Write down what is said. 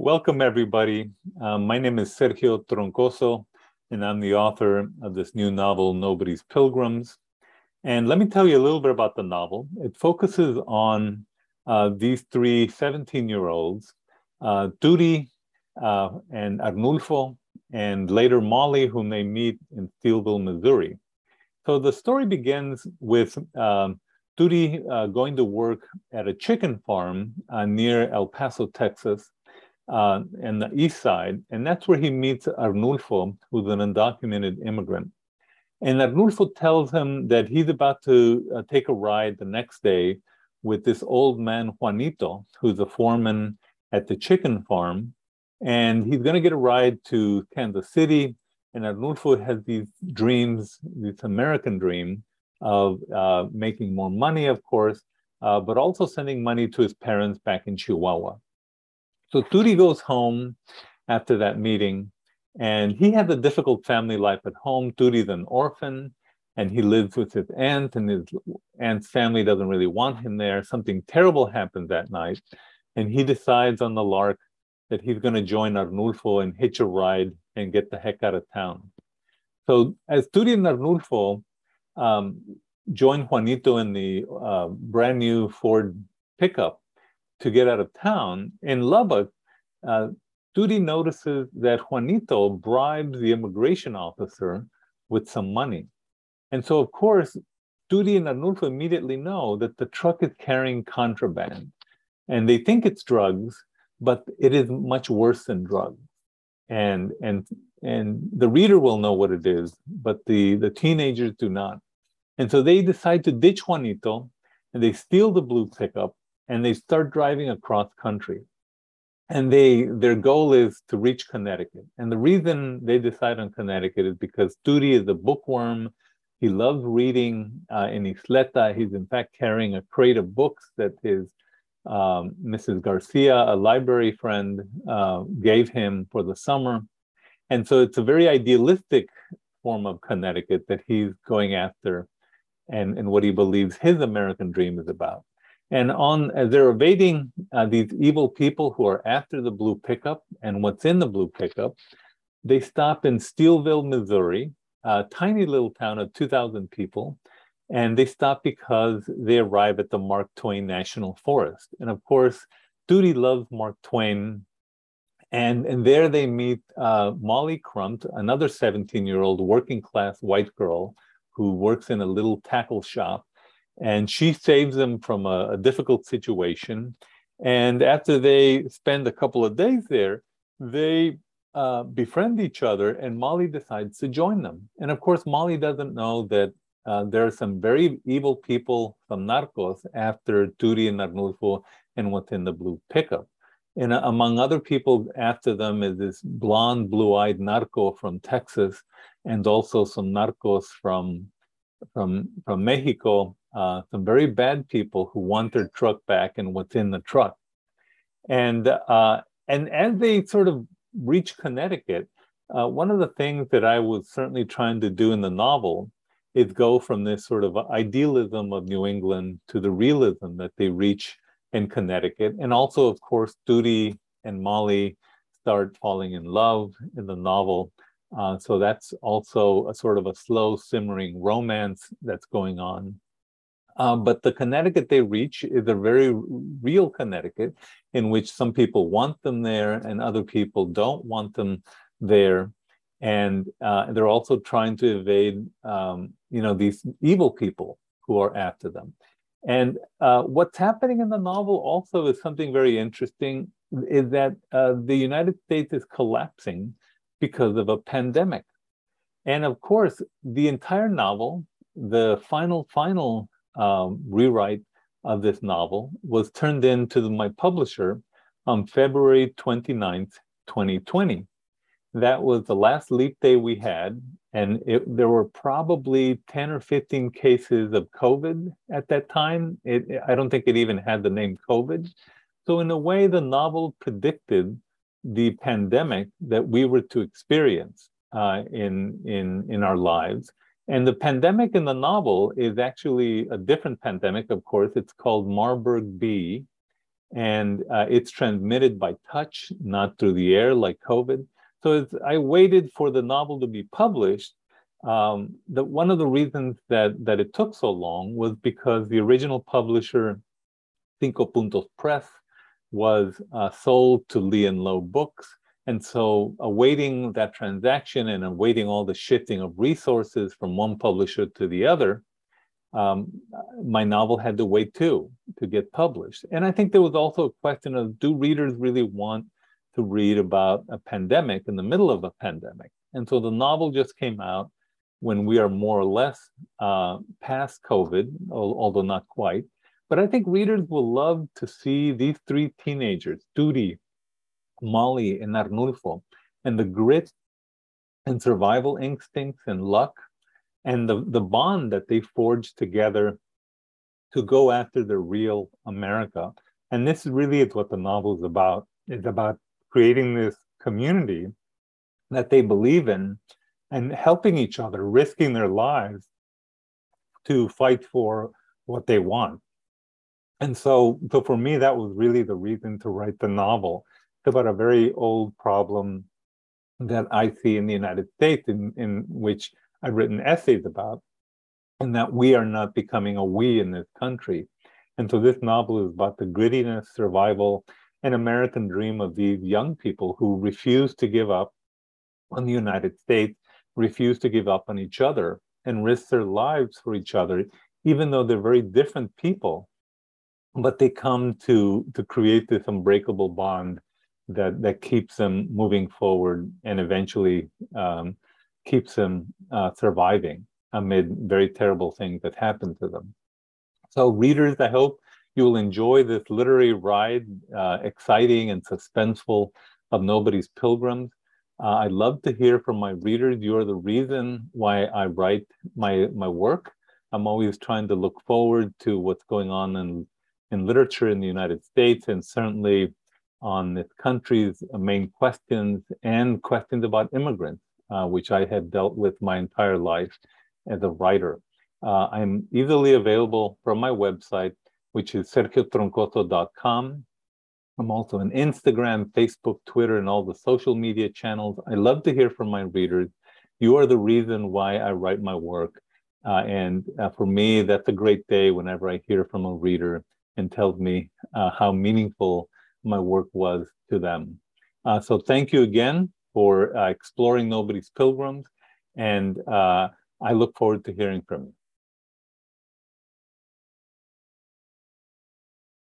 Welcome, everybody. Um, my name is Sergio Troncoso, and I'm the author of this new novel, Nobody's Pilgrims. And let me tell you a little bit about the novel. It focuses on uh, these three 17 year olds, uh, uh, and Arnulfo, and later Molly, whom they meet in Steelville, Missouri. So the story begins with um, uh, going to work at a chicken farm uh, near El Paso, Texas uh, and the east side, and that's where he meets Arnulfo, who's an undocumented immigrant. And Arnulfo tells him that he's about to uh, take a ride the next day with this old man Juanito, who's a foreman at the chicken farm, and he's going to get a ride to Kansas City. And Arnulfo has these dreams, this American dream of uh, making more money, of course, uh, but also sending money to his parents back in Chihuahua. So Turi goes home after that meeting, and he has a difficult family life at home. Turi's an orphan, and he lives with his aunt, and his aunt's family doesn't really want him there. Something terrible happens that night, and he decides on the lark that he's going to join Arnulfo and hitch a ride and get the heck out of town. So as Turi and Arnulfo um, join Juanito in the uh, brand new Ford pickup, to get out of town. In Lubbock, uh, notices that Juanito bribes the immigration officer with some money. And so, of course, Turi and Arnulfo immediately know that the truck is carrying contraband. And they think it's drugs, but it is much worse than drugs. And, and, and the reader will know what it is, but the, the teenagers do not. And so they decide to ditch Juanito and they steal the blue pickup and they start driving across country. And they their goal is to reach Connecticut. And the reason they decide on Connecticut is because Turi is a bookworm. He loves reading uh, in Ysleta. He's in fact carrying a crate of books that his um, Mrs. Garcia, a library friend, uh, gave him for the summer. And so it's a very idealistic form of Connecticut that he's going after and, and what he believes his American dream is about. And on as they're evading uh, these evil people who are after the blue pickup and what's in the blue pickup, they stop in Steelville, Missouri, a tiny little town of 2,000 people. And they stop because they arrive at the Mark Twain National Forest. And of course, Turi loves Mark Twain. And, and there they meet uh, Molly Crumpt, another 17 year old working class white girl who works in a little tackle shop and she saves them from a, a, difficult situation. And after they spend a couple of days there, they uh, befriend each other, and Molly decides to join them. And of course, Molly doesn't know that uh, there are some very evil people, some narcos, after Turi and Arnulfo and what's in the blue pickup. And uh, among other people after them is this blonde, blue-eyed narco from Texas, and also some narcos from from from Mexico uh, some very bad people who want their truck back and what's in the truck. And uh, and as they sort of reach Connecticut, uh, one of the things that I was certainly trying to do in the novel is go from this sort of idealism of New England to the realism that they reach in Connecticut, and also, of course, Turi and Molly start falling in love in the novel. Uh, so that's also a sort of a slow simmering romance that's going on. Um, but the Connecticut they reach is a very real Connecticut in which some people want them there and other people don't want them there. And uh, they're also trying to evade, um, you know, these evil people who are after them. And uh, what's happening in the novel also is something very interesting is that uh, the United States is collapsing because of a pandemic. And of course, the entire novel, the final, final um, rewrite of this novel was turned in to my publisher on February 29th, 2020. That was the last leap day we had, and it, there were probably 10 or 15 cases of COVID at that time. It, I don't think it even had the name COVID. So, in a way, the novel predicted the pandemic that we were to experience uh, in, in, in our lives. And the pandemic in the novel is actually a different pandemic, of course. It's called Marburg B. and uh, it's transmitted by touch, not through the air like COVID. So I waited for the novel to be published. Um, the, one of the reasons that, that it took so long was because the original publisher, Cinco Puntos Press, was uh, sold to Lee and Low Books. And so, awaiting that transaction and awaiting all the shifting of resources from one publisher to the other, um, my novel had to wait too to get published. And I think there was also a question of do readers really want to read about a pandemic in the middle of a pandemic? And so the novel just came out when we are more or less uh, past COVID, although not quite. But I think readers will love to see these three teenagers, Turi, Molly, and Arnulfo, and the grit and survival instincts and luck and the, the bond that they forged together to go after the real America. And this really is what the novel is about. It's about creating this community that they believe in and helping each other, risking their lives to fight for what they want. And so, so for me, that was really the reason to write the novel. It's about a very old problem that I see in the United States, in, in which I've written essays about, and that we are not becoming a we in this country. And so this novel is about the grittiness, survival, and American dream of these young people who refuse to give up on the United States, refuse to give up on each other, and risk their lives for each other, even though they're very different people. But they come to to create this unbreakable bond that that keeps them moving forward and eventually um, keeps them uh, surviving amid very terrible things that happen to them. So, readers, I hope you will enjoy this literary ride, uh, exciting and suspenseful of Nobody's Pilgrims. Uh, I love to hear from my readers. You are the reason why I write my my work. I'm always trying to look forward to what's going on in in literature in the United States, and certainly on this country's main questions and questions about immigrants uh, which I have dealt with my entire life as a writer. Uh, I'm easily available from my website, which is sergiotroncoso.com. I'm also on Instagram, Facebook, Twitter, and all the social media channels. I love to hear from my readers. You are the reason why I write my work. Uh, and uh, for me, that's a great day whenever I hear from a reader and tells me uh, how meaningful my work was to them. Uh, so thank you again for uh, exploring Nobody's Pilgrims. And uh, I look forward to hearing from you.